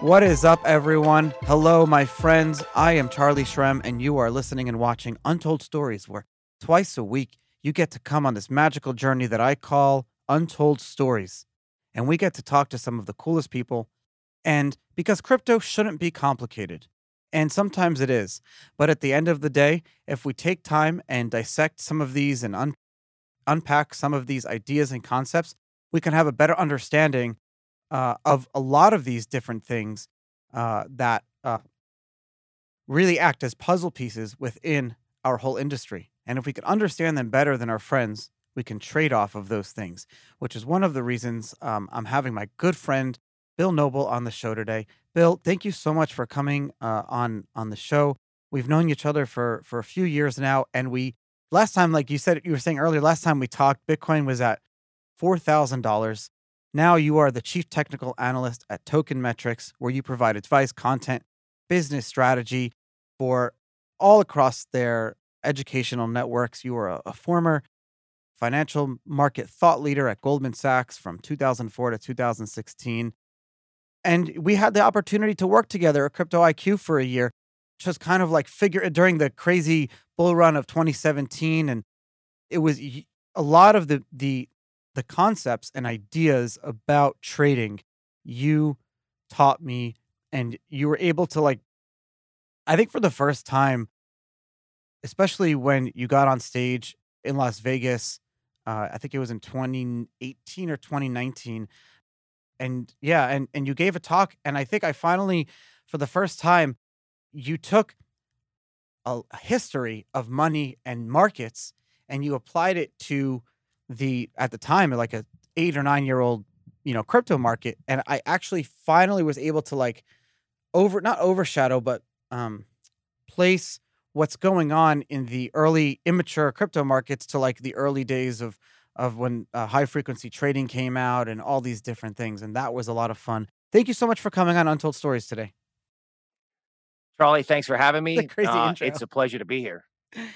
What is up, everyone? Hello, my friends. I am Charlie Shrem, and you are listening and watching Untold Stories, where twice a week you get to come on this magical journey that I call Untold Stories. And we get to talk to some of the coolest people. And because crypto shouldn't be complicated, and sometimes it is, but at the end of the day, if we take time and dissect some of these and un- unpack some of these ideas and concepts, we can have a better understanding uh, of a lot of these different things uh, that uh, really act as puzzle pieces within our whole industry. And if we can understand them better than our friends, we can trade off of those things, which is one of the reasons um, I'm having my good friend Bill Noble on the show today. Bill, thank you so much for coming uh, on on the show. We've known each other for for a few years now, and we last time, like you said, you were saying earlier, last time we talked, Bitcoin was at four thousand dollars. Now you are the chief technical analyst at Token Metrics, where you provide advice, content, business strategy for all across their educational networks. You are a, a former financial market thought leader at Goldman Sachs from 2004 to 2016. And we had the opportunity to work together at Crypto IQ for a year, just kind of like figure during the crazy bull run of 2017. And it was a lot of the the the concepts and ideas about trading you taught me and you were able to like i think for the first time especially when you got on stage in las vegas uh, i think it was in 2018 or 2019 and yeah and and you gave a talk and i think i finally for the first time you took a history of money and markets and you applied it to the at the time like a eight or nine year old you know crypto market and i actually finally was able to like over not overshadow but um place what's going on in the early immature crypto markets to like the early days of of when uh, high frequency trading came out and all these different things and that was a lot of fun. Thank you so much for coming on untold stories today. Charlie thanks for having me. uh, it's a pleasure to be here.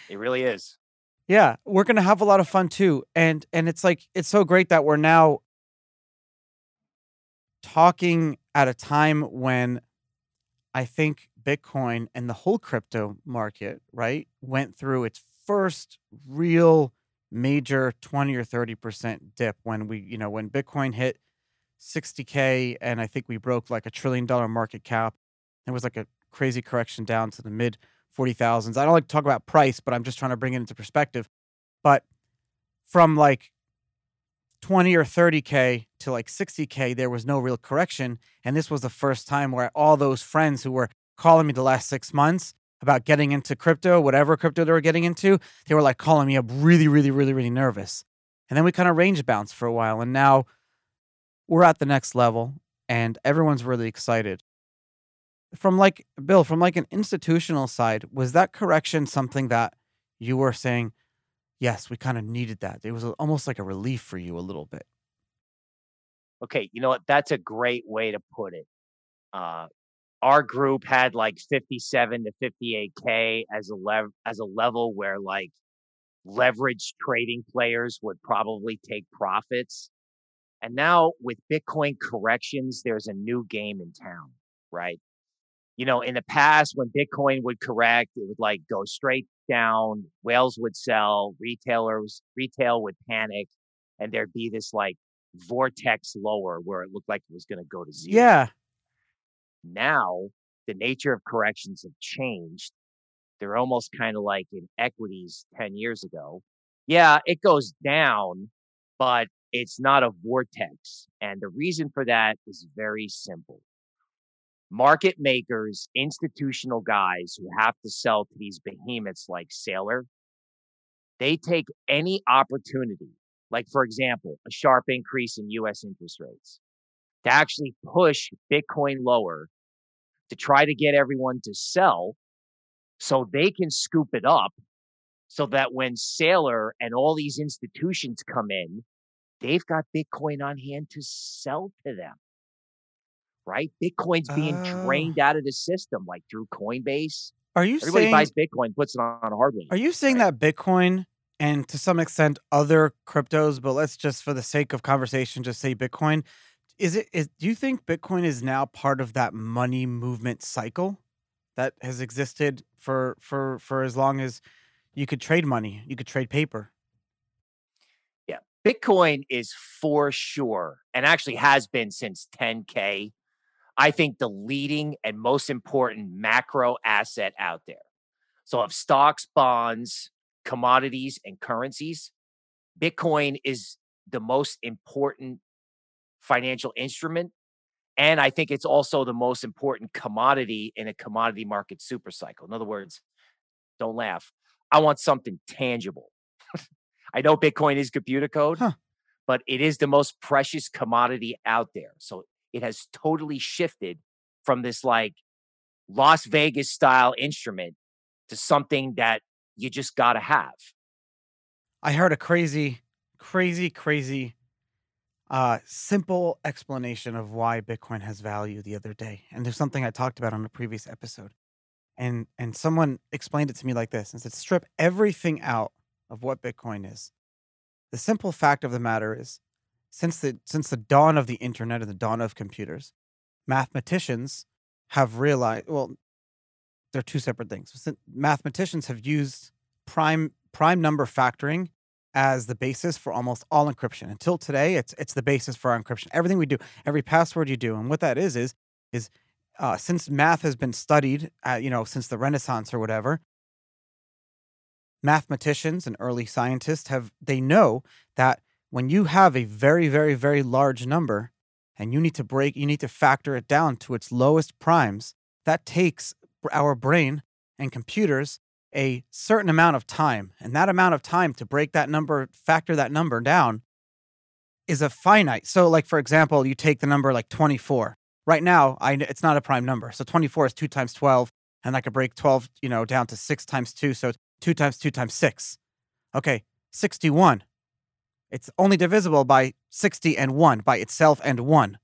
It really is yeah, we're gonna have a lot of fun too, and and it's like it's so great that we're now talking at a time when I think Bitcoin and the whole crypto market, right, went through its first real major 20 or 30% dip when we, you know, when Bitcoin hit 60K and I think we broke like a trillion dollar market cap. It was like a crazy correction down to the mid forty thousands. I don't like to talk about price, but I'm just trying to bring it into perspective. But from like 20 or 30k to like 60k there was no real correction and this was the first time where all those friends who were calling me the last 6 months about getting into crypto whatever crypto they were getting into they were like calling me up really really really really nervous and then we kind of range bounced for a while and now we're at the next level and everyone's really excited from like Bill, from like an institutional side, was that correction something that you were saying, yes, we kind of needed that? It was almost like a relief for you a little bit. Okay, you know what? That's a great way to put it. Uh, our group had like 57 to 58k as a lev- as a level where like leveraged trading players would probably take profits. And now with Bitcoin corrections, there's a new game in town, right? You know, in the past when Bitcoin would correct, it would like go straight down, whales would sell, retailers, retail would panic, and there'd be this like vortex lower where it looked like it was going to go to zero. Yeah. Now, the nature of corrections have changed. They're almost kind of like in equities 10 years ago. Yeah, it goes down, but it's not a vortex. And the reason for that is very simple market makers, institutional guys who have to sell to these behemoths like Saylor, they take any opportunity, like for example, a sharp increase in US interest rates, to actually push Bitcoin lower to try to get everyone to sell so they can scoop it up so that when Saylor and all these institutions come in, they've got Bitcoin on hand to sell to them right? Bitcoin's being uh, drained out of the system, like through Coinbase. Are you Everybody saying, buys Bitcoin, puts it on, on hardware. Are you saying right? that Bitcoin and to some extent other cryptos, but let's just for the sake of conversation, just say Bitcoin Is it is do you think Bitcoin is now part of that money movement cycle that has existed for for for as long as you could trade money, you could trade paper? Yeah. Bitcoin is for sure, and actually has been since 10K. I think the leading and most important macro asset out there. So, of stocks, bonds, commodities, and currencies, Bitcoin is the most important financial instrument. And I think it's also the most important commodity in a commodity market super cycle. In other words, don't laugh. I want something tangible. I know Bitcoin is computer code, Huh. but it is the most precious commodity out there. So it has totally shifted from this like Las Vegas style instrument to something that you just got to have. I heard a crazy, crazy, crazy, uh, simple explanation of why Bitcoin has value the other day, and there's something I talked about on a previous episode, and and someone explained it to me like this and said, strip everything out of what Bitcoin is. The simple fact of the matter is, since the since the dawn of the internet and the dawn of computers, mathematicians have realized well, they're two separate things. Mathematicians have used prime prime number factoring as the basis for almost all encryption. Until today, it's it's the basis for our encryption. Everything we do, every password you do, and what that is is is uh, since math has been studied, you know, since the Renaissance or whatever, mathematicians and early scientists have they know that when you have a very very very large number and you need to break you need to factor it down to its lowest primes that takes our brain and computers a certain amount of time. And that amount of time to break that number factor that number down is a finite. So like for example you take the number like 24 right now i it's not a prime number. So 24 is 2 times 12 and i could break 12 you know down to 6 times 2 so 2 times 2 times 6 okay 61 it's only divisible by 60 and 1 by itself and 1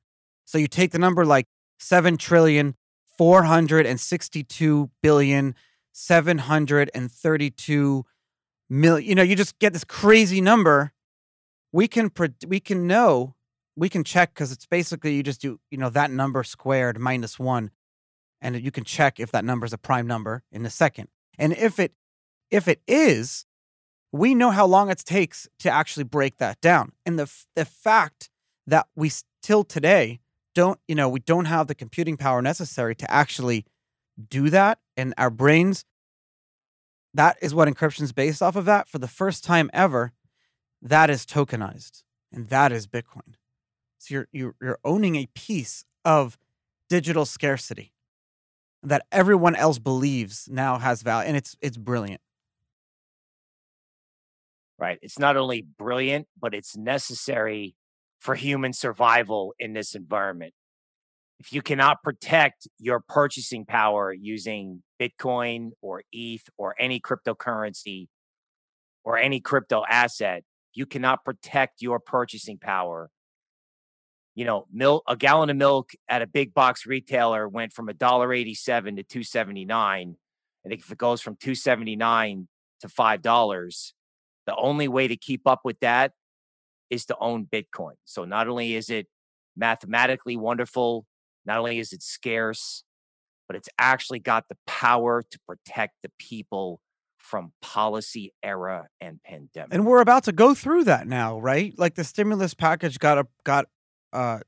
so you take the number like 7 trillion 462 billion 732 million you know you just get this crazy number. We can pre- we can know we can check because it's basically you just do you know that number squared minus one and you can check if that number is a prime number in a second. And if it if it is we know how long it takes to actually break that down. And the the fact that we still today don't you know we don't have the computing power necessary to actually do that and our brains that is what encryption is based off of that. For the first time ever that is tokenized and that is bitcoin. So you're you're, you're owning a piece of digital scarcity that everyone else believes now has value and it's it's brilliant right? It's not only brilliant, but it's necessary for human survival in this environment. If you cannot protect your purchasing power using Bitcoin or ETH or any cryptocurrency or any crypto asset, you cannot protect your purchasing power. You know, milk a gallon of milk at a big box retailer went from $1.87 to 279. I think if it goes from 279 to $5, the only way to keep up with that is to own Bitcoin. So not only is it mathematically wonderful, not only is it scarce, but it's actually got the power to protect the people from policy era and pandemic. and we're about to go through that now right like the stimulus package got a, got uh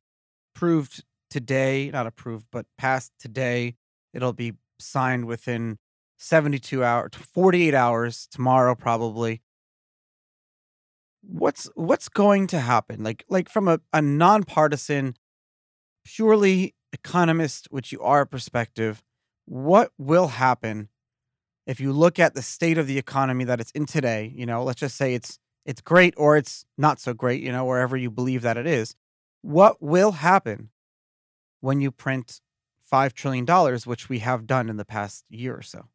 approved today not approved but passed today it'll be signed within 72 hours 48 hours tomorrow probably what's what's going to happen? Like like from a, a nonpartisan purely economist which you are perspective what will happen if you look at the state of the economy that it's in today? You know let's just say it's it's great or it's not so great you know wherever you believe that it is. What will happen when you print 5 trillion dollars which we have done in the past year or so?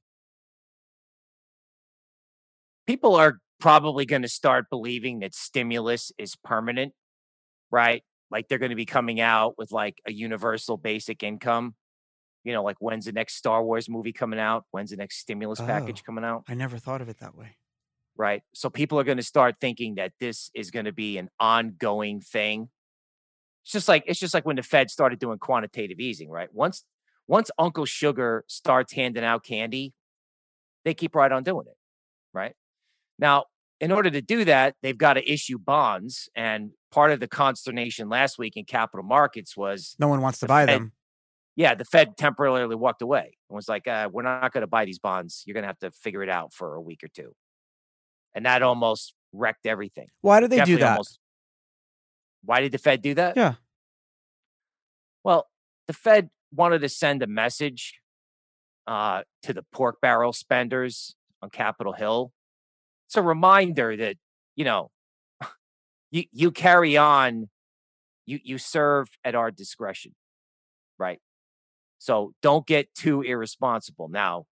People are probably going to start believing that stimulus is permanent, right? Like they're going to be coming out with like a universal basic income. You know, like when's the next Star Wars movie coming out? When's the next stimulus oh, package Oh. coming out? i never thought of it that way Right. So people are going to start thinking that this is going to be an ongoing thing. It's just like it's just like when the Fed started doing quantitative easing, right? Once once Uncle Sugar starts handing out candy, they keep right on doing it, right? Now, in order to do that, they've got to issue bonds. And part of the consternation last week in capital markets was no one wants to buy Fed, them. Yeah, the Fed temporarily walked away and was like, uh, "We're not going to buy these bonds. You're going to have to figure it out for a week or two. And that almost wrecked everything. Why did they Definitely do that? Almost, why did the Fed do that? Yeah. Well, the Fed wanted to send a message uh, to the pork barrel spenders on Capitol Hill. It's a reminder that you know you you carry on, you you serve at our discretion, right? So don't get too irresponsible. Now,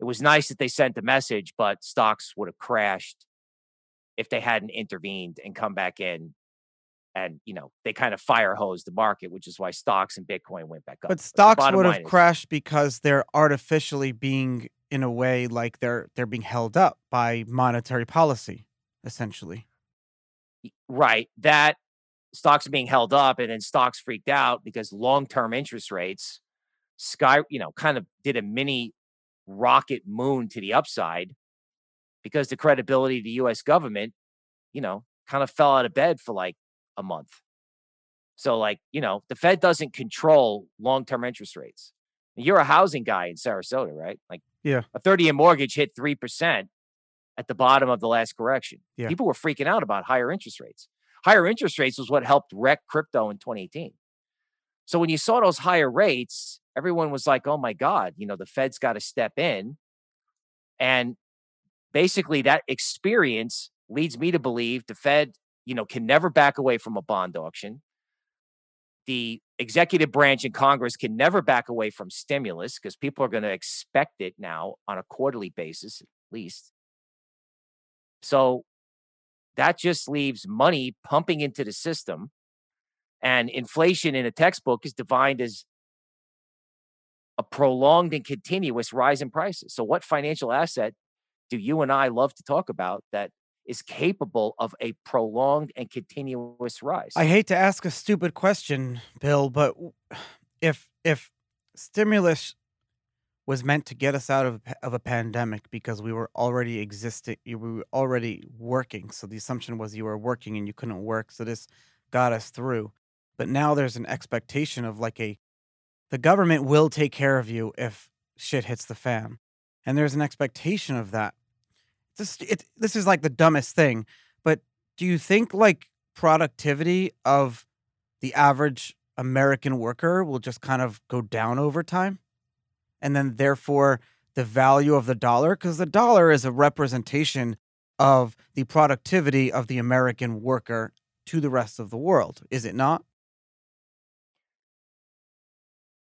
it was nice that they sent the message, but stocks would have crashed if they hadn't intervened and come back in and you know they kind of fire hose the market, which is why stocks and Bitcoin went back up. But the stocks would have is- crashed because they're artificially being in a way like they're they're being held up by monetary policy, essentially. right that stocks are being held up, and then stocks freaked out because long-term interest rates sky, you know, kind of did a mini rocket moon to the upside because the credibility of the U.S. government, you know, kind of fell out of bed for like a month. So, like, you know, the Fed doesn't control long-term interest rates. You're a housing guy in Sarasota, right? Like, Yeah. a 30-year mortgage hit three percent at the bottom of the last correction. Yeah. People were freaking out about higher interest rates. Higher interest rates was what helped wreck crypto in 2018. So when you saw those higher rates, everyone was like, "Oh my God, you know, the Fed's got to step in." And basically, that experience leads me to believe the Fed, you know, can never back away from a bond auction. The executive branch in Congress can never back away from stimulus because people are going to expect it now on a quarterly basis, at least. So that just leaves money pumping into the system. And inflation in a textbook is defined as a prolonged and continuous rise in prices. So, what financial asset do you and I love to talk about that is capable of a prolonged and continuous rise? I hate to ask a stupid question, Bill, but if if stimulus was meant to get us out of of a pandemic because we were already existing, we were already working. So the assumption was you were working and you couldn't work, so this got us through. But now there's an expectation of like a the government will take care of you if shit hits the fan, and there's an expectation of that. This it this is like the dumbest thing, but do you think like productivity of the average American worker will just kind of go down over time? And then therefore the value of the dollar because the dollar is a representation of the productivity of the American worker to the rest of the world, is it not?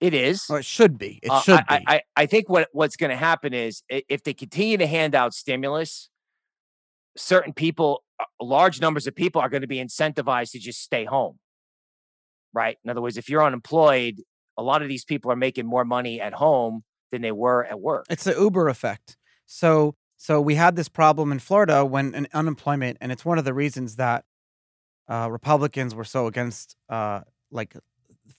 It is. Or it should be. It Uh, should I, be. I, I think what, what's going to happen is if they continue to hand out stimulus, certain people, uh, large numbers of people are going to be incentivized to just stay home. Right. In other words, if you're unemployed, a lot of these people are making more money at home than they were at work. It's the Uber effect. So so we had this problem in Florida when an unemployment, and it's one of the reasons that uh, Republicans were so against uh, like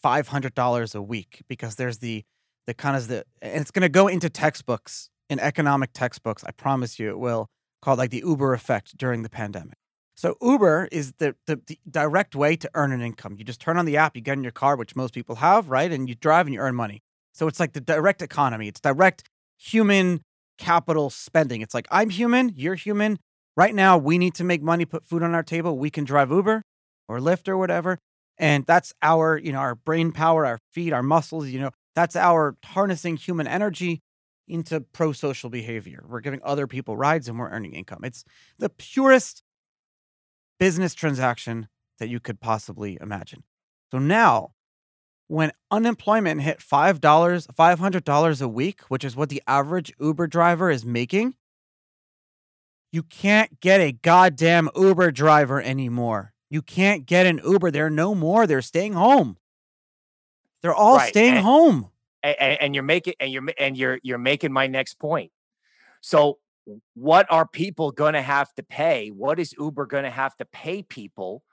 five hundred dollars a week because there's the the kind of the and it's going to go into textbooks in economic textbooks. I promise you, it will called like the Uber effect during the pandemic. So Uber is the, the the direct way to earn an income. You just turn on the app, you get in your car, which most people have, right, and you drive and you earn money. So it's like the direct economy. It's direct human capital spending. It's like I'm human, you're human. Right now, we need to make money, put food on our table. We can drive Uber or Lyft or whatever, and that's our, you know, our brain power, our feet, our muscles. You know, that's our harnessing human energy into pro-social behavior. We're giving other people rides and we're earning income. It's the purest business transaction that you could possibly imagine. So now, when unemployment hit five dollars, five hundred dollars a week, which is what the average Uber driver is making, you can't get a goddamn Uber driver anymore. You can't get an Uber. They're no more. They're staying home. They're all Right, staying and- home. and, and you're making and you're and you're you're making my next point. So what are people going to have to pay? What is Uber going to have to pay people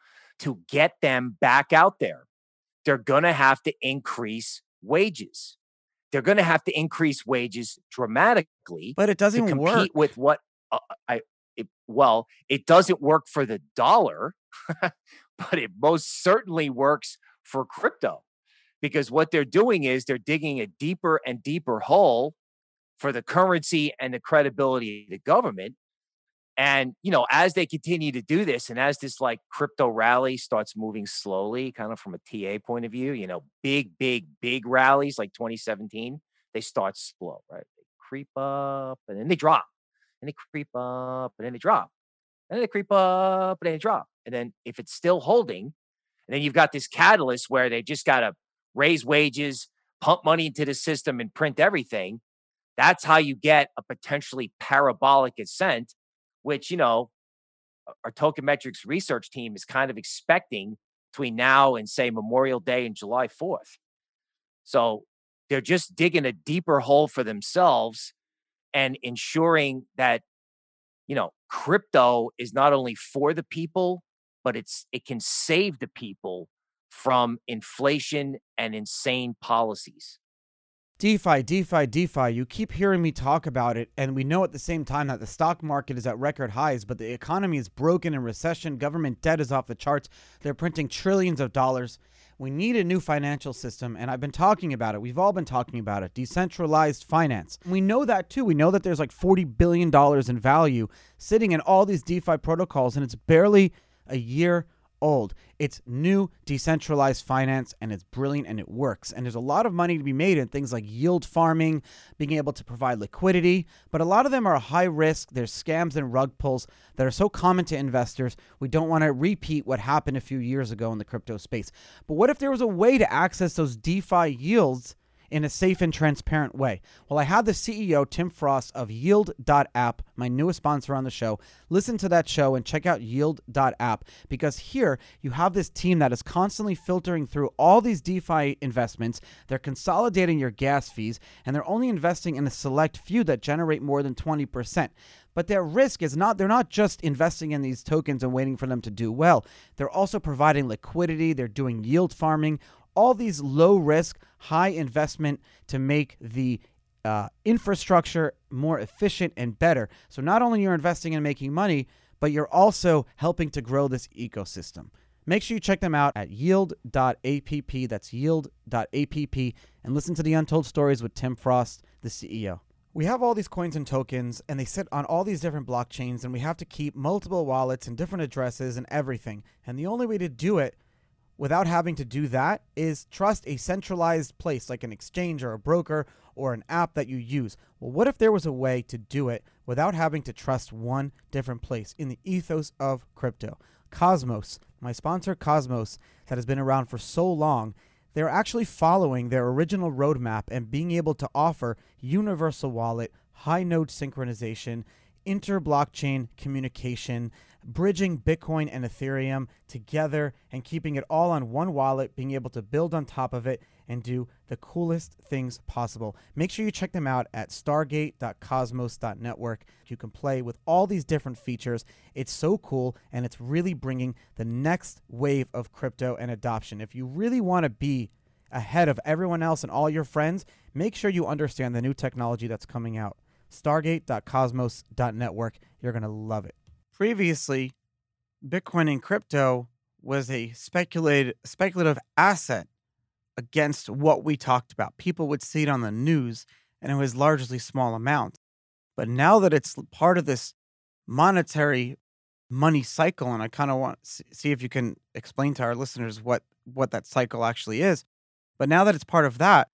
to get them back out there? they're going to have to increase wages. They're going to have to increase wages dramatically. But it doesn't compete work. with what uh, I it, well, it doesn't work for the dollar, but it most certainly works for crypto because what they're doing is they're digging a deeper and deeper hole for the currency and the credibility of the government. And, you know, as they continue to do this and as this like crypto rally starts moving slowly, kind of from a TA point of view, you know, big, big, big rallies like 2017, they start slow, right? They creep up and then they drop and they creep up and then they drop and then they creep up and then they drop. And then if it's still holding, and then you've got this catalyst where they just got to raise wages, pump money into the system and print everything. That's how you get a potentially parabolic ascent, which, you know, our token metrics research team is kind of expecting between now and say Memorial Day and July 4th. So they're just digging a deeper hole for themselves and ensuring that you know crypto is not only for the people but it's it can save the people from inflation and insane policies DeFi, DeFi, DeFi. You keep hearing me talk about it, and we know at the same time that the stock market is at record highs, but the economy is broken in recession. Government debt is off the charts. They're printing trillions of dollars. We need a new financial system, and I've been talking about it. We've all been talking about it decentralized finance. We know that too. We know that there's like $40 billion in value sitting in all these DeFi protocols, and it's barely a year old. It's new decentralized finance and it's brilliant and it works. And there's a lot of money to be made in things like yield farming, being able to provide liquidity, but a lot of them are high risk. There's scams and rug pulls that are so common to investors. We don't want to repeat what happened a few years ago in the crypto space. But what if there was a way to access those DeFi yields? In a safe and transparent way. Well, I had the CEO, Tim Frost of Yield.app, my newest sponsor on the show. Listen to that show and check out Yield.app because here you have this team that is constantly filtering through all these DeFi investments. They're consolidating your gas fees and they're only investing in a select few that generate more than 20% but their risk is not they're not just investing in these tokens and waiting for them to do well they're also providing liquidity they're doing yield farming all these low risk, high investment to make the uh, infrastructure more efficient and better. So not only you're investing and making money, but you're also helping to grow this ecosystem. Make sure you check them out at yield.app. That's yield.app. And listen to the untold stories with Tim Frost, the CEO. We have all these coins and tokens, and they sit on all these different blockchains, and we have to keep multiple wallets and different addresses and everything. And the only way to do it without having to do that is trust a centralized place like an exchange or a broker or an app that you use. Well, what if there was a way to do it without having to trust one different place in the ethos of crypto? Cosmos, my sponsor Cosmos, that has been around for so long, they're actually following their original roadmap and being able to offer universal wallet, high node synchronization, inter blockchain communication, bridging Bitcoin and Ethereum together and keeping it all on one wallet, being able to build on top of it and do the coolest things possible. Make sure you check them out at stargate.cosmos.network. You can play with all these different features. It's so cool and it's really bringing the next wave of crypto and adoption. If you really want to be ahead of everyone else and all your friends, make sure you understand the new technology that's coming out. Stargate.cosmos.network. You're going to love it. Previously, Bitcoin and crypto was a speculated speculative asset against what we talked about. People would see it on the news and it was largely small amounts. But now that it's part of this monetary money cycle and I kind of want to see if you can explain to our listeners what what that cycle actually is. But now that it's part of that,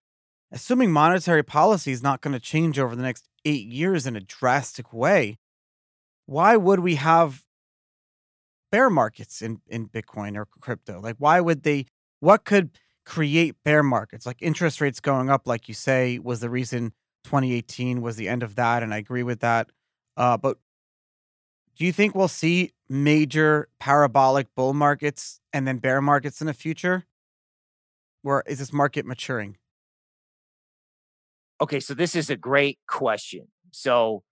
assuming monetary policy is not going to change over the next 8 years in a drastic way, why would we have bear markets in, in Bitcoin or crypto? Like, why would they, what could create bear markets? Like interest rates going up, like you say, was the reason 2018 was the end of that. And I agree with that. Uh, but do you think we'll see major parabolic bull markets and then bear markets in the future? Or is this market maturing? Okay, so this is a great question. So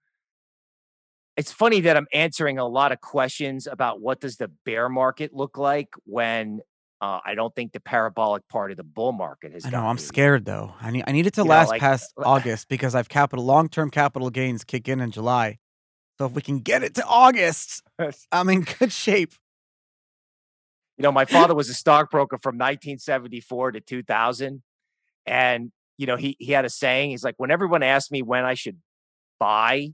it's funny that I'm answering a lot of questions about what does the bear market look like when Uh, I don't think the parabolic part of the bull market has I know. I'm scared though. I need I need it to You know, last like past August because I've capital long term capital gains kick in in July. So if we can get it to August, I'm in good shape. You know, my father was a stockbroker from 1974 to 2000. And, you know, he, he had a saying. He's like, when everyone asks me when I should buy,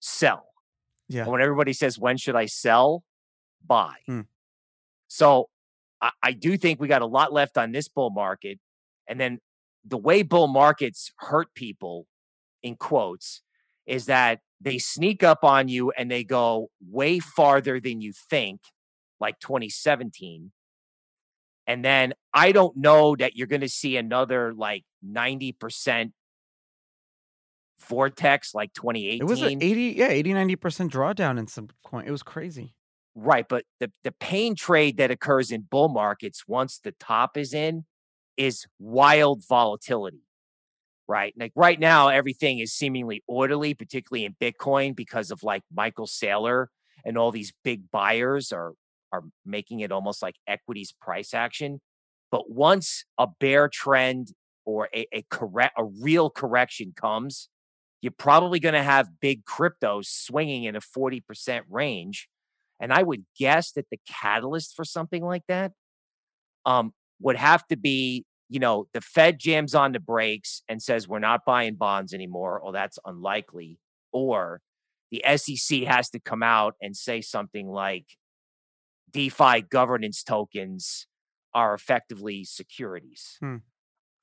sell. Yeah. And when everybody says, when should I sell, buy. Hmm. So I, I do think we got a lot left on this bull market. And then the way bull markets hurt people, in quotes, is that they sneak up on you and they go way farther than you think, like 2017. And then I don't know that you're going to see another like 90% vortex like 2018. It was an 80, yeah, 80, 90% drawdown in some coin. It was crazy. Right, but the the pain trade that occurs in bull markets once the top is in is wild volatility. Right? Like right now everything is seemingly orderly, particularly in Bitcoin because of like Michael Saylor and all these big buyers are are making it almost like equities price action. But once a bear trend or a, a correct a real correction comes, you're probably going to have big cryptos swinging in a 40% range and I would guess that the catalyst for something like that um, would have to be, you know, the Fed jams on the brakes and says we're not buying bonds anymore. Oh, that's unlikely. Or the SEC has to come out and say something like DeFi governance tokens are effectively securities. Hmm.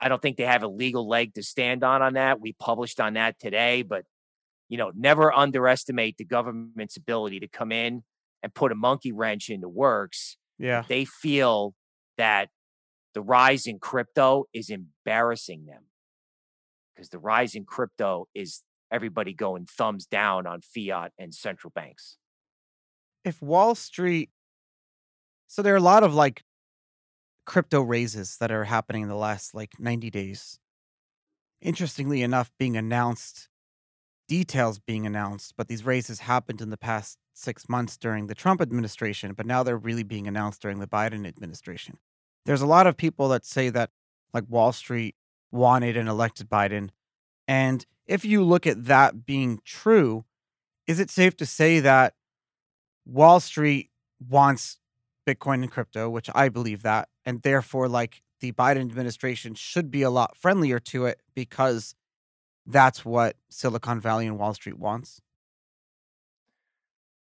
I don't think they have a legal leg to stand on on that. We published on that today, but you know, never underestimate the government's ability to come in and put a monkey wrench into works. Yeah. They feel that the rise in crypto is embarrassing them because the rise in crypto is everybody going thumbs down on fiat and central banks. If Wall Street, so there are a lot of like crypto raises that are happening in the last like 90 days. Interestingly enough, being announced, details being announced, but these raises happened in the past six months during the Trump administration, but now they're really being announced during the Biden administration. There's a lot of people that say that like Wall Street wanted and elected Biden. And if you look at that being true, is it safe to say that Wall Street wants Bitcoin and crypto, which I believe that, and therefore, like the Biden administration should be a lot friendlier to it because that's what Silicon Valley and Wall Street wants.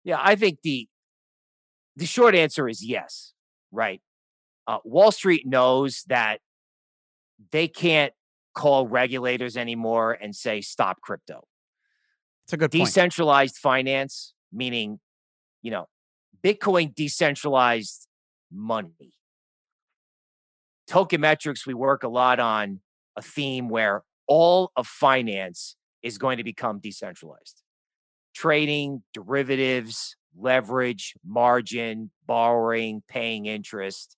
Yeah, I think the the short answer is yes. Right. Uh, Wall Street knows that they can't call regulators anymore and say stop crypto. It's a good point. Decentralized finance, meaning, you know, Bitcoin decentralized money. Tokenmetrics, we work a lot on a theme where all of finance is going to become decentralized. Trading, derivatives, leverage, margin, borrowing, paying interest.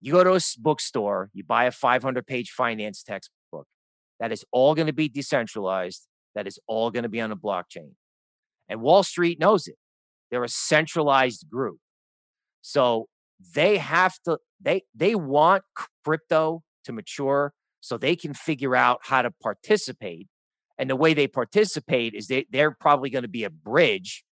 You go to a bookstore, you buy a 500 page finance textbook. That is all going to be decentralized. That is all going to be on a blockchain. And Wall Street knows it. They're a centralized group. So they have to they they want crypto to mature so they can figure out how to participate. And the way they participate is they, they're probably going to be a bridge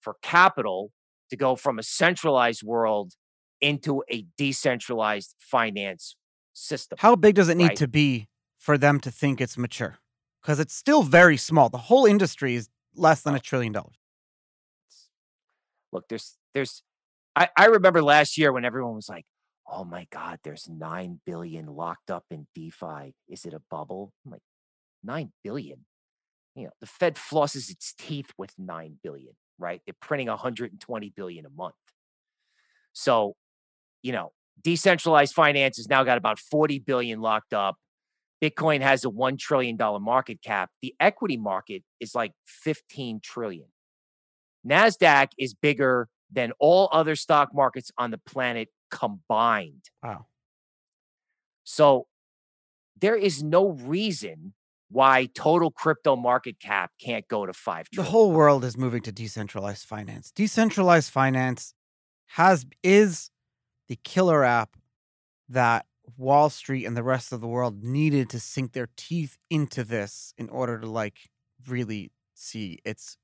for capital to go from a centralized world into a decentralized finance system. How big does it need Right. to be for them to think it's mature? Because it's still very small. The whole industry is less than oh. a trillion dollars. Look, there's there's I, I remember last year when everyone was like, oh my God, there's nine billion locked up in DeFi. Is it a bubble? I'm like, nine billion. You know, the Fed flosses its teeth with nine billion, right? They're printing 120 billion a month. So, you know, decentralized finance has now got about 40 billion locked up. Bitcoin has a $1 trillion market cap. The equity market is like 15 trillion. NASDAQ is bigger than all other stock markets on the planet combined. Wow. So there is no reason why total crypto market cap can't go to 5 The whole world is moving to decentralized finance. Decentralized finance has is the killer app that Wall Street and the rest of the world needed to sink their teeth into this in order to like really see its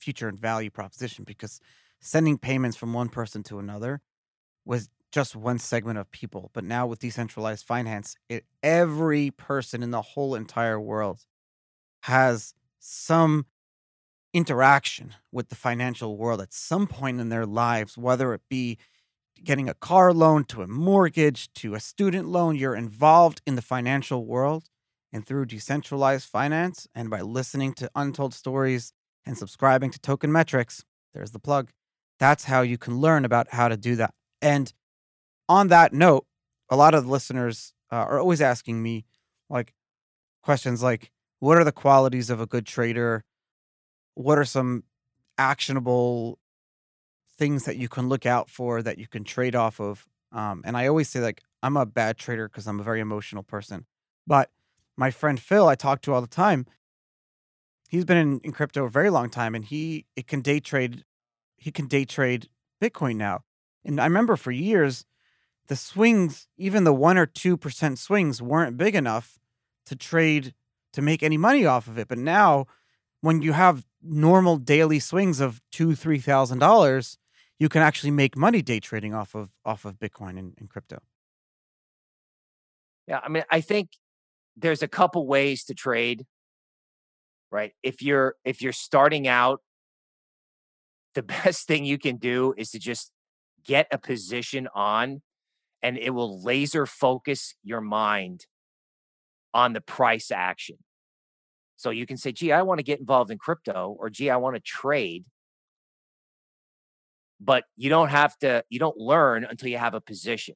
future and value proposition because sending payments from one person to another was just one segment of people but now with decentralized finance it, every person in the whole entire world has some interaction with the financial world at some point in their lives whether it be getting a car loan to a mortgage to a student loan you're involved in the financial world and through decentralized finance and by listening to untold stories and subscribing to token metrics there's the plug. That's how you can learn about how to do that. And on that note a lot of the listeners uh, are always asking me like questions like what are the qualities of a good trader? What are some actionable things that you can look out for that you can trade off of? Um, and i always say like i'm a bad trader because i'm a very emotional person. But my friend Phil, I talk to all the time, he's been in, in crypto a very long time and he it can day trade he can day trade Bitcoin now. And I remember for years the swings, even the one or two percent swings weren't big enough to trade to make any money off of it. But now when you have normal daily swings of two, three thousand dollars, you can actually make money day trading off of off of Bitcoin and, and crypto. Yeah, I mean, I think there's a couple ways to trade right? If you're if you're starting out the best thing you can do is to just get a position on and it will laser focus your mind on the price action. So you can say gee i want to get involved in crypto or gee i want to trade. But you don't have to you don't learn until you have a position.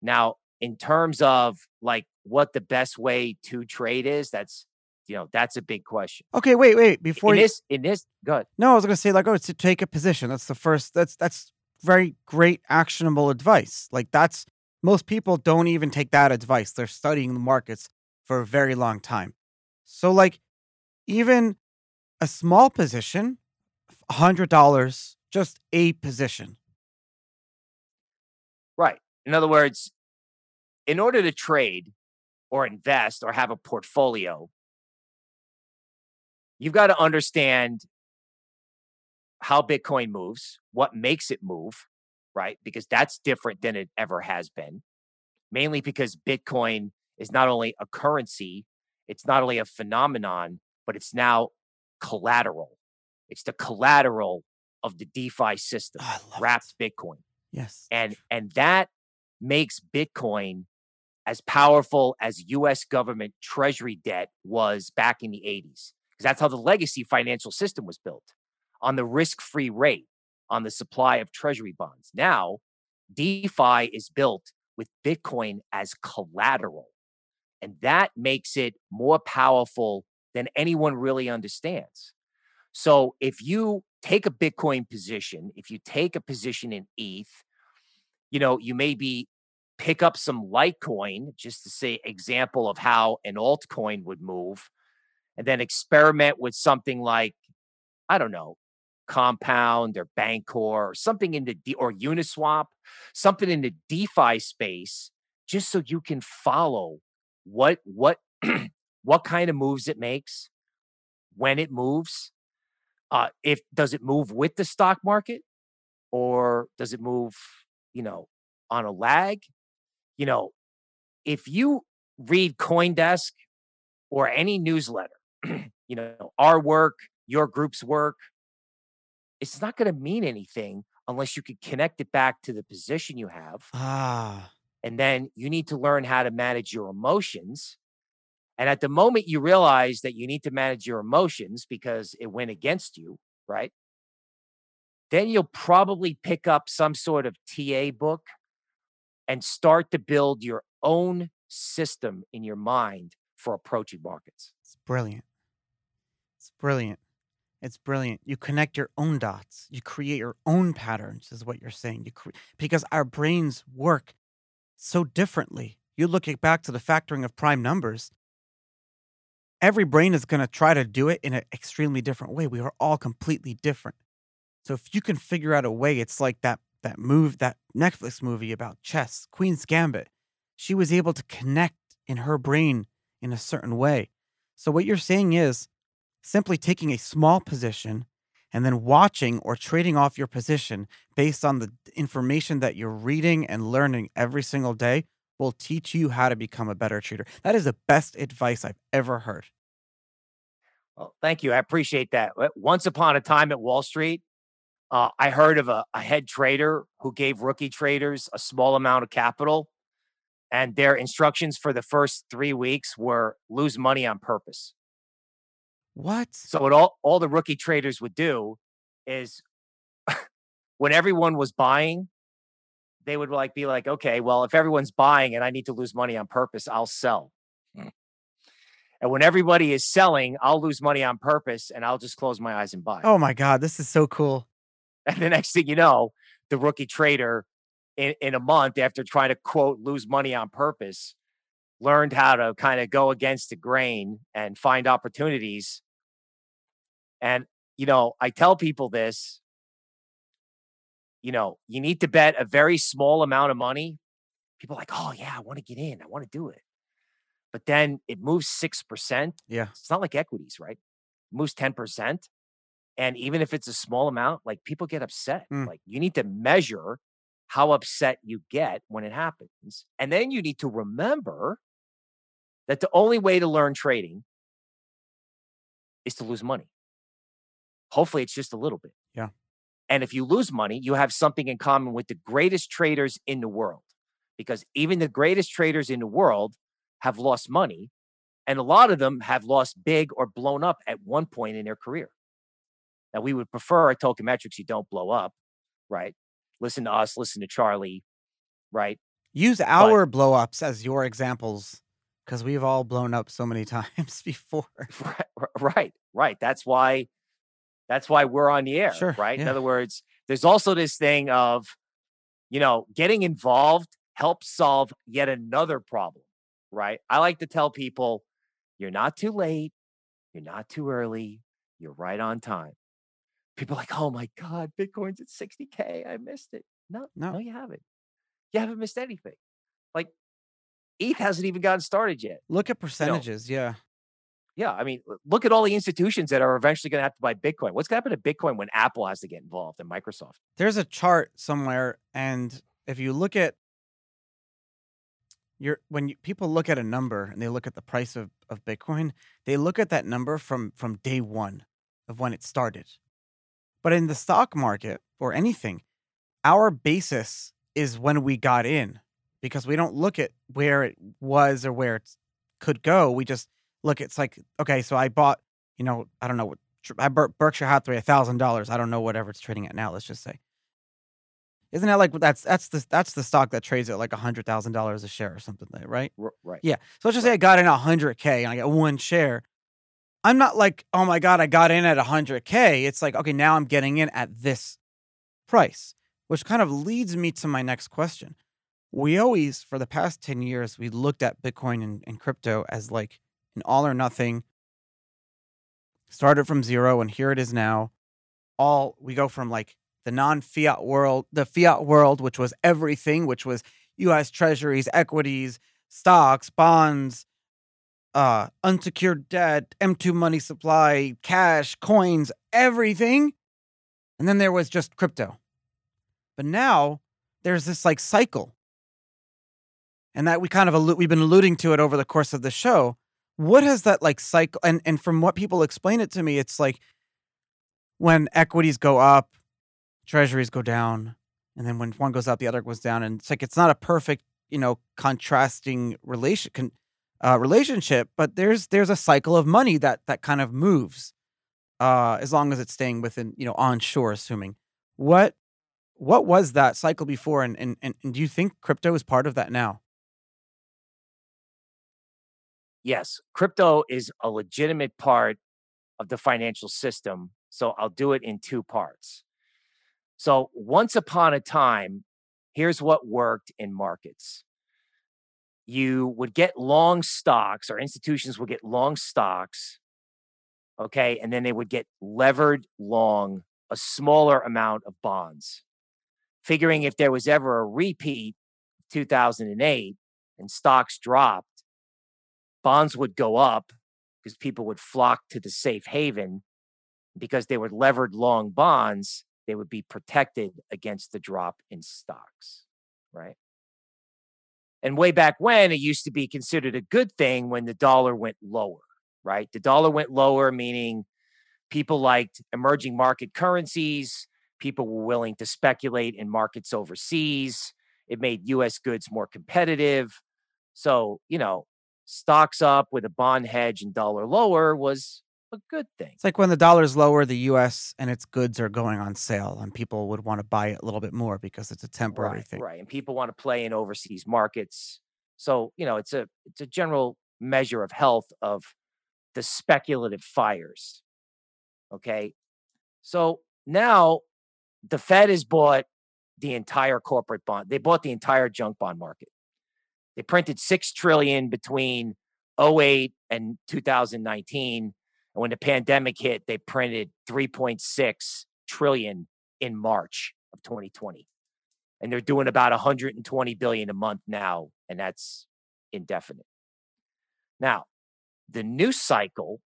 Now in terms of like what the best way to trade is, that's you know that's a big question. Okay, wait, wait. Before in you, this, in this, good. No, I was gonna say like, oh, it's to take a position. That's the first. That's that's very great actionable advice. Like that's most people don't even take that advice. They're studying the markets for a very long time. So like, even a small position, hundred dollars, just a position. Right. In other words, in order to trade or invest or have a portfolio, you've got to understand how Bitcoin moves, what makes it move, right? Because that's different than it ever has been. Mainly because Bitcoin is not only a currency, it's not only a phenomenon, but it's now collateral. It's the collateral of the DeFi system, oh, wrapped it. Bitcoin. Yes. And and that makes Bitcoin as powerful as US government treasury debt was back in the 80s. Because that's how the legacy financial system was built on the risk free rate, on the supply of treasury bonds. Now, DeFi is built with Bitcoin as collateral. And that makes it more powerful than anyone really understands. So if you take a Bitcoin position, if you take a position in ETH, you know, you may be pick up some Litecoin, just to say example of how an altcoin would move, and then experiment with something like, I don't know, Compound or Bancor or something in the D- or Uniswap, something in the DeFi space, just so you can follow what what what kind of moves it makes, when it moves, uh, if does it move with the stock market, or does it move, you know, on a lag? you know, if you read Coindesk or any newsletter, you know, our work, your group's work, it's not going to mean anything unless you can connect it back to the position you have. Ah. And then you need to learn how to manage your emotions. And at the moment you realize that you need to manage your emotions because it went against you, right? Then you'll probably pick up some sort of TA book and start to build your own system in your mind for approaching markets. It's brilliant. It's brilliant. It's brilliant. You connect your own dots. You create your own patterns, is what you're saying. You cre- because our brains work so differently. You look back to the factoring of prime numbers. Every brain is going to try to do it in an extremely different way. We are all completely different. So if you can figure out a way, it's like that that move that Netflix movie about chess, Queen's Gambit, she was able to connect in her brain in a certain way. So what you're saying is simply taking a small position and then watching or trading off your position based on the information that you're reading and learning every single day will teach you how to become a better trader. That is the best advice I've ever heard. Well, thank you. I appreciate that. Once upon a time at Wall Street, uh, I heard of a, a head trader who gave rookie traders a small amount of capital, and their instructions for the first three weeks were lose money on purpose. What? So what all, all the rookie traders would do is when everyone was buying, they would like be like, okay, well, if everyone's buying and I need to lose money on purpose, I'll sell. Mm. And when everybody is selling, I'll lose money on purpose and I'll just close my eyes and buy. Oh my God, this is so cool. And the next thing you know, the rookie trader in, in a month after trying to quote lose money on purpose learned how to kind of go against the grain and find opportunities. And, you know, I tell people this, you know, you need to bet a very small amount of money. People are like, oh, yeah, I want to get in. I want to do it. But then it moves 6%. Yeah. It's not like equities, right? It moves 10%. And even if it's a small amount, like people get upset. Mm. Like you need to measure how upset you get when it happens. And then you need to remember that the only way to learn trading is to lose money. Hopefully, it's just a little bit. Yeah. And if you lose money, you have something in common with the greatest traders in the world, because even the greatest traders in the world have lost money. And a lot of them have lost big or blown up at one point in their career. Now, we would prefer at Token Metrics you don't blow up, right? Listen to us, listen to Charlie, right? Use our but, blow ups as your examples because we've all blown up so many times before. Right, right, right. That's why. That's why we're on the air, sure, right? Yeah. In other words, there's also this thing of, you know, getting involved helps solve yet another problem, right? I like to tell people, you're not too late, you're not too early, you're right on time. People like, oh my God, Bitcoin's at 60K. I missed it. No, no, no, you haven't. You haven't missed anything. Like ETH hasn't even gotten started yet. Look at percentages. You know? Yeah. Yeah. I mean, look at all the institutions that are eventually going to have to buy Bitcoin. What's going to happen to Bitcoin when Apple has to get involved and Microsoft? There's a chart somewhere. And if you look at your, when you, people look at a number and they look at the price of, of Bitcoin, they look at that number from, from day one of when it started. But in the stock market or anything, our basis is when we got in because we don't look at where it was or where it could go. We just look. It's like okay, so I bought, you know, I don't know what I bought Berkshire Hathaway a thousand dollars. I don't know whatever it's trading at now. Let's just say, isn't that like that's that's the that's the stock that trades at like a hundred thousand dollars a share or something like right? Right. Yeah. So let's just say I got in a hundred k and I got one share. I'm not like, oh my god, I got in at a hundred k. It's like okay, now I'm getting in at this price, which kind of leads me to my next question we always for the past 10 years we looked at bitcoin and, and, crypto as like an all or nothing. Started from zero and here it is now. All we go from like the non-fiat world the fiat world which was everything which was us treasuries equities stocks bonds uh unsecured debt m2 money supply cash coins everything. And then there was just crypto. But now there's this like cycle and that we kind of allu- we've been alluding to it over the course of the show. What has that like cycle? And and from what people explain it to me, it's like when equities go up, treasuries go down, and then when one goes up, the other goes down, and it's like it's not a perfect, you know, contrasting relation con, uh, relationship, but there's there's a cycle of money that that kind of moves, uh, as long as it's staying within, you know, onshore, assuming. What what was that cycle before, and and and, and do you think crypto is part of that now? Yes, crypto is a legitimate part of the financial system. So I'll do it in two parts. So, once upon a time, here's what worked in markets you would get long stocks, or institutions would get long stocks. Okay. And then they would get levered long a smaller amount of bonds. figuring if there was ever a repeat 2008 and stocks dropped, bonds would go up because people would flock to the safe haven because they were levered long bonds, they would be protected against the drop in stocks, right? And way back when, it used to be considered a good thing when the dollar went lower, right? The dollar went lower, meaning people liked emerging market currencies, people were willing to speculate in markets overseas. It made US goods more competitive. So, you know, stocks up with a bond hedge and dollar lower was a good thing. It's like when the dollar's lower, the US and its goods are going on sale and people would want to buy it a little bit more because it's a temporary right, thing. Right. And people want to play in overseas markets. So, you know, it's a it's a general measure of health of the speculative fires. Okay. So now the Fed has bought the entire corporate bond. They bought the entire junk bond market. They printed 6 trillion between 08 and 2019 and when the pandemic hit they printed 3.6 trillion in March of 2020 and they're doing about 120 billion a month now and that's indefinite. Now, the new cycle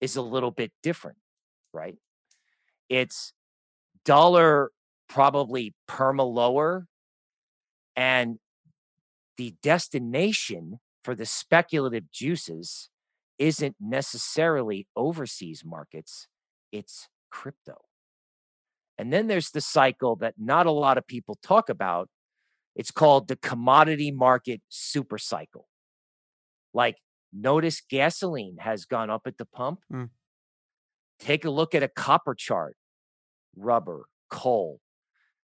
is a little bit different, right? It's dollar probably perma lower and the destination for the speculative juices isn't necessarily overseas markets, it's crypto. And then there's the cycle that not a lot of people talk about. It's called the commodity market super cycle. Like, notice gasoline has gone up at the pump. Mm. Take a look at a copper chart, rubber, coal.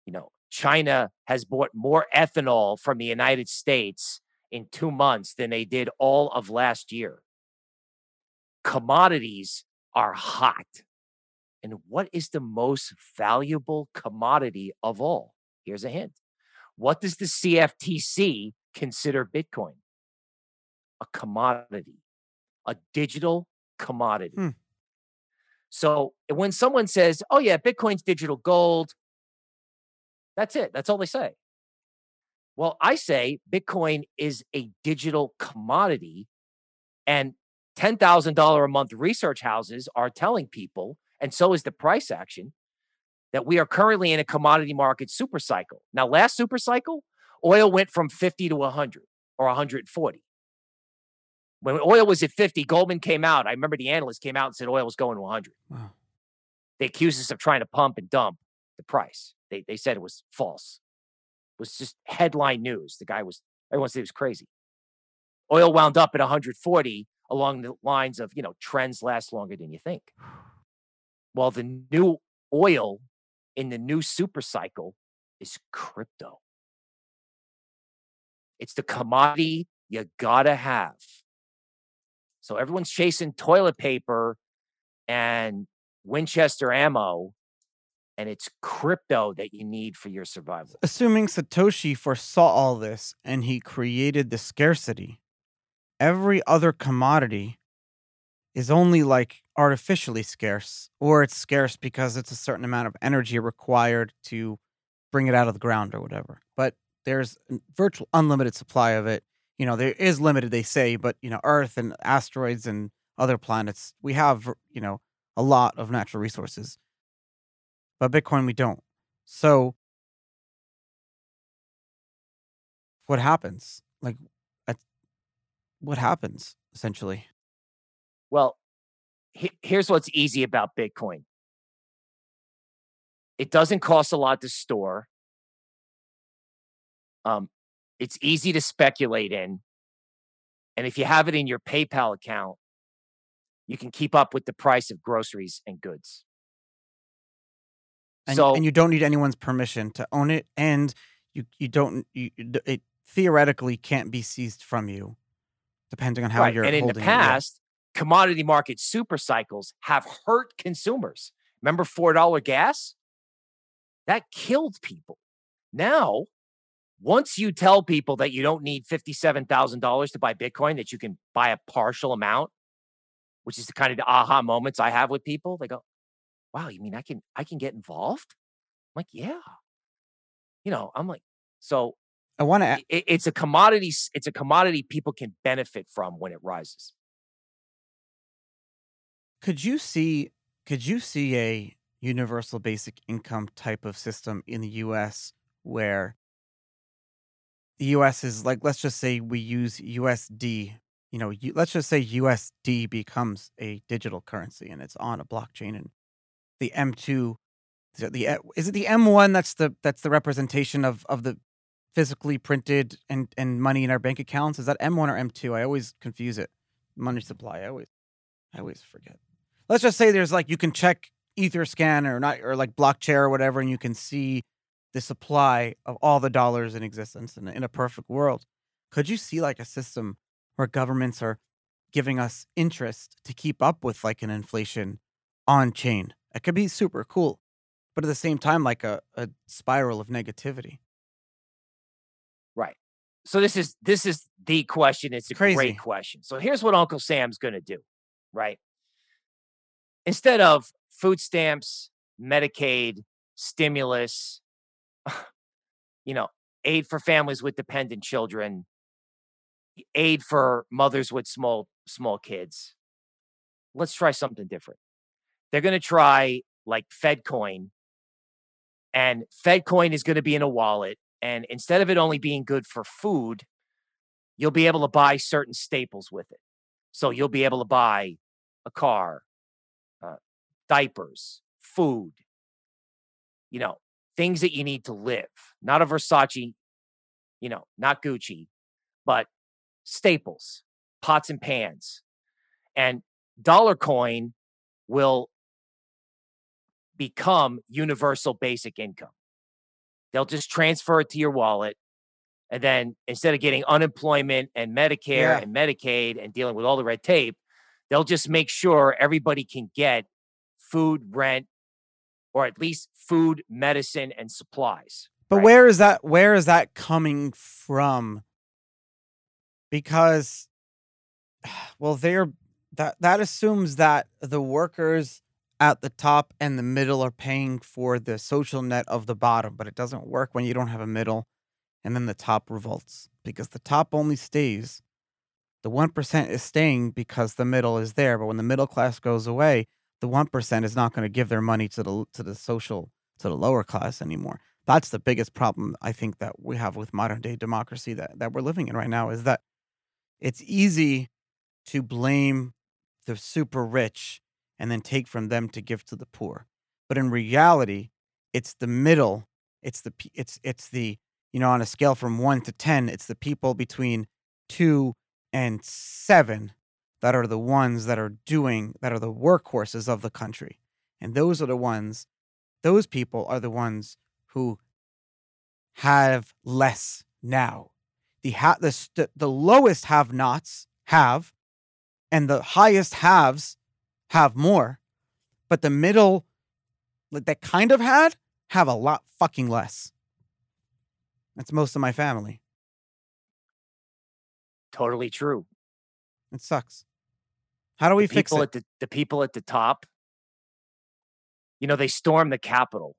You know, China has bought more ethanol from the United States in two months than they did all of last year. Commodities are hot. And what is the most valuable commodity of all? Here's a hint. What does the CFTC consider Bitcoin? A commodity, a digital commodity. Hmm. So when someone says, oh, yeah, Bitcoin's digital gold, that's it. That's all they say. Well, I say Bitcoin is a digital commodity, and $10,000 a month research houses are telling people, and so is the price action, that we are currently in a commodity market super cycle. Now, last super cycle, oil went from 50 to 100 or 140. When oil was at 50, Goldman came out. I remember the analyst came out and said oil was going to 100. Wow. They accused us of trying to pump and dump the price. They, they said it was false. It was just headline news. The guy was, everyone said he was crazy. Oil wound up at 140 along the lines of, you know, trends last longer than you think. Well, the new oil in the new super cycle is crypto. It's the commodity you gotta have. So everyone's chasing toilet paper and Winchester ammo, and it's crypto that you need for your survival. Assuming Satoshi foresaw all this and he created the scarcity, every other commodity is only like artificially scarce, or it's scarce because it's a certain amount of energy required to bring it out of the ground or whatever. But there's virtual unlimited supply of it. You know, there is limited, they say, but you know, Earth and asteroids and other planets, we have, you know, a lot of natural resources. But Bitcoin, we don't. So, what happens? Like, at, what happens essentially? Well, he- here's what's easy about Bitcoin it doesn't cost a lot to store. Um, it's easy to speculate in. And if you have it in your PayPal account, you can keep up with the price of groceries and goods. And, so, and you don't need anyone's permission to own it, and you you don't you, it theoretically can't be seized from you, depending on how right. you're. And in the holding it, past, commodity market super cycles have hurt consumers. Remember $4 gas? That killed people. Now, once you tell people that you don't need $57,000 to buy Bitcoin, that you can buy a partial amount, which is the kind of the aha moments I have with people, they go, wow, you mean I can I can get involved? I'm like, yeah. You know, I'm like, so I want to. it, it's a commodity. It's a commodity people can benefit from when it rises. Could you see? Could you see a universal basic income type of system in the U.S. where the U.S. is like, let's just say we use USD. You know, let's just say USD becomes a digital currency and it's on a blockchain, and the M2, the, is it the M1 that's the that's the representation of of the physically printed and and money in our bank accounts? Is that M1 or M2? I always confuse it. Money supply. I always I always forget. Let's just say there's like you can check Etherscan or not or like Blockchain or whatever, and you can see the supply of all the dollars in existence in, in a perfect world. Could you see like a system where governments are giving us interest to keep up with like an inflation on chain? It could be super cool, but at the same time, like a, a spiral of negativity. Right. So this is this is the question. It's a Crazy. great question. So here's what Uncle Sam's going to do, right? Instead of food stamps, Medicaid, stimulus, you know, aid for families with dependent children, aid for mothers with small small kids. Let's try something different. They're going to try like FedCoin, and FedCoin is going to be in a wallet. And instead of it only being good for food, you'll be able to buy certain staples with it. So you'll be able to buy a car, uh, diapers, food, you know, things that you need to live. Not a Versace, you know, not Gucci, but staples, pots and pans. And dollar coin will become universal basic income. They'll just transfer it to your wallet. And then instead of getting unemployment and Medicare Yeah. and Medicaid and dealing with all the red tape, they'll just make sure everybody can get food, rent, or at least food, medicine, and supplies. But right? where is that? Where is that coming from? Because, well, they're that that assumes that the workers at the top and the middle are paying for the social net of the bottom, but it doesn't work when you don't have a middle, and then the top revolts because the top only stays. The one percent is staying because the middle is there, but when the middle class goes away, the one percent is not going to give their money to the to the social to the lower class anymore that's the biggest problem I think that we have with modern day democracy that, that we're living in right now is that it's easy to blame the super rich and then take from them to give to the poor. But in reality, it's the middle. It's the it's it's the you know on a scale from 1 to 10, it's the people between 2 and 7 that are the ones that are doing that are the workhorses of the country. And those are the ones those people are the ones who have less now. The ha- the, the lowest have nots have, and the highest haves have more, but the middle like, that kind of had have a lot fucking less. That's most of my family. Totally true. It sucks. How do we the fix it? at the, the people at the top, you know, they storm the Capitol.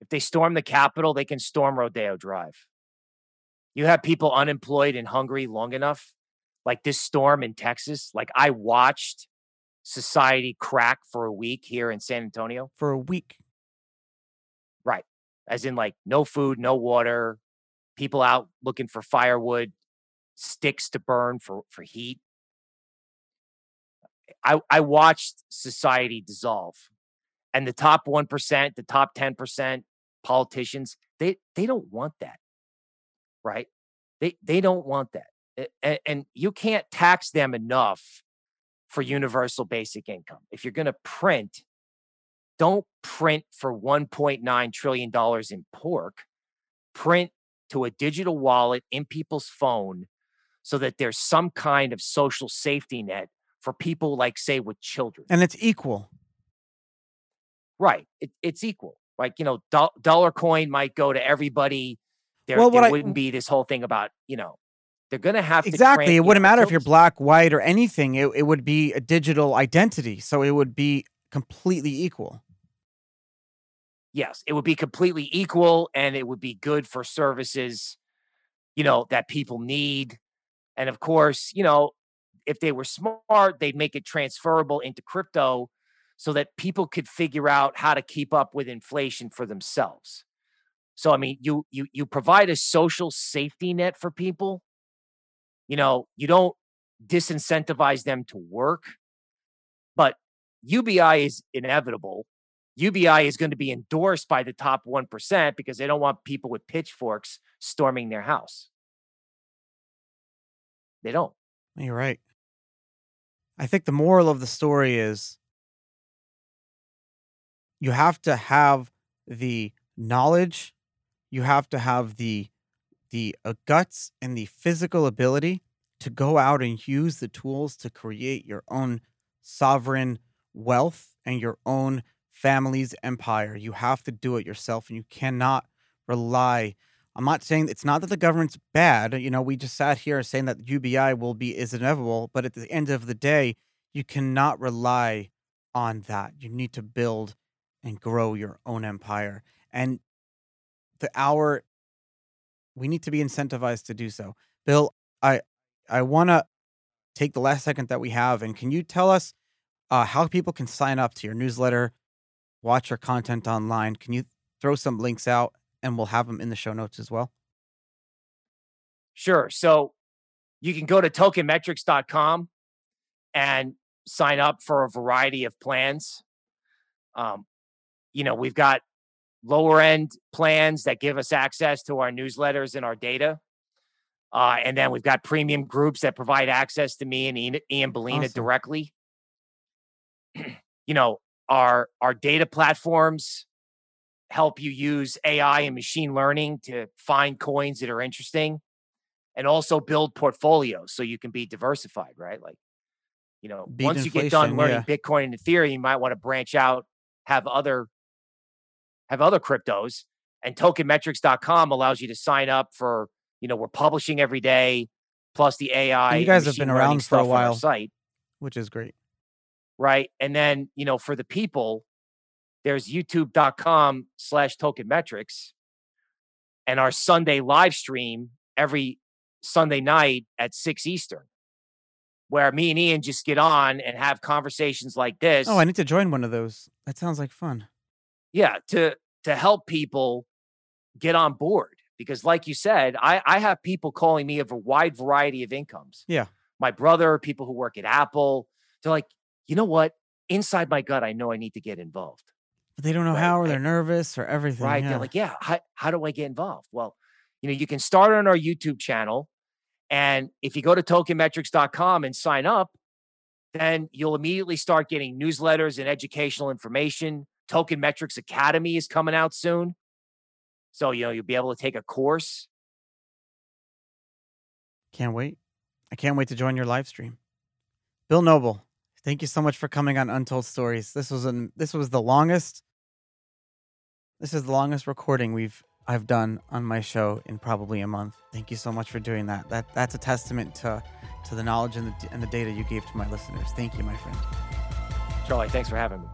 If they storm the Capitol, they can storm Rodeo Drive. You have people unemployed and hungry long enough, like this storm in Texas. Like I watched society crack for a week here in San Antonio, For a week. Right. As in like no food, no water, people out looking for firewood, sticks to burn for, for heat. I, I watched society dissolve. And the top 1%, the top 10% politicians, they they don't want that. Right? They they don't want that. And, and you can't tax them enough for universal basic income. If you're going to print, don't print for 1.9 trillion dollars in pork. Print to a digital wallet in people's phone so that there's some kind of social safety net for people like say with children. And it's equal. Right. It, it's equal. Like, you know, do- dollar coin might go to everybody. There, Well, there I- wouldn't be this whole thing about, you know, they're going to have. Exactly. crank- It wouldn't matter if you're black, white, or anything. It, it would be a digital identity. So it would be completely equal. yes, it would be completely equal and it would be good for services, you know, that people need. And of course, you know, if they were smart, they'd make it transferable into crypto so that people could figure out how to keep up with inflation for themselves. So I mean, you you you provide a social safety net for people. You know, you don't disincentivize them to work, but UBI is inevitable. UBI is going to be endorsed by the top 1% because they don't want people with pitchforks storming their house. They don't. You're right. I think the moral of the story is you have to have the knowledge, you have to have the the uh, guts and the physical ability to go out and use the tools to create your own sovereign wealth and your own family's empire. You have to do it yourself and you cannot rely. I'm not saying it's not that the government's bad. You know, we just sat here saying that UBI will be is inevitable, but at the end of the day, you cannot rely on that. You need to build and grow your own empire. And the hour we need to be incentivized to do so. Bill, I I want to take the last second that we have and can you tell us uh, how people can sign up to your newsletter, watch your content online? Can you throw some links out and we'll have them in the show notes as well? Sure. So you can go to tokenmetrics.com and sign up for a variety of plans. Um, you know, we've got lower end plans that give us access to our newsletters and our data. Uh, and then we've got premium groups that provide access to me and Ian, Ian Balina awesome. directly. you know, our our data platforms help you use AI and machine learning to find coins that are interesting and also build portfolios so you can be diversified, right? Like, you know, Beat once you get done learning yeah. Bitcoin and Ethereum, you might want to branch out, have other have other cryptos. And tokenmetrics.com allows you to sign up for, you know, we're publishing every day, plus the AI. And you guys have been around for a while, site, which is great right? And then, you know, for the people, there's youtube.com slash tokenmetrics and our Sunday live stream every Sunday night at 6 Eastern, where me and Ian just get on and have conversations like this. Oh, I need to join one of those. That sounds like fun. Yeah, to to help people get on board. Because like you said, I, I have people calling me of a wide variety of incomes. Yeah. My brother, people who work at Apple. They're like, you know what? Inside my gut, I know I need to get involved. But they don't know right? how, or they're nervous, or everything. Right? Yeah. They're like, yeah, how, how do I get involved? Well, you know, you can start on our YouTube channel. And if you go to tokenmetrics.com and sign up, then you'll immediately start getting newsletters and educational information. Token Metrics Academy is coming out soon. So, you know, you'll be able to take a course. Can't wait. I can't wait to join your live stream. Bill Noble, Thank you so much for coming on Untold Stories. This was an this was the longest this is the longest recording we've I've done on my show in probably a month. Thank you so much for doing that. That that's a testament to to the knowledge and the and the data you gave to my listeners. Thank you, my friend. Charlie, thanks for having me.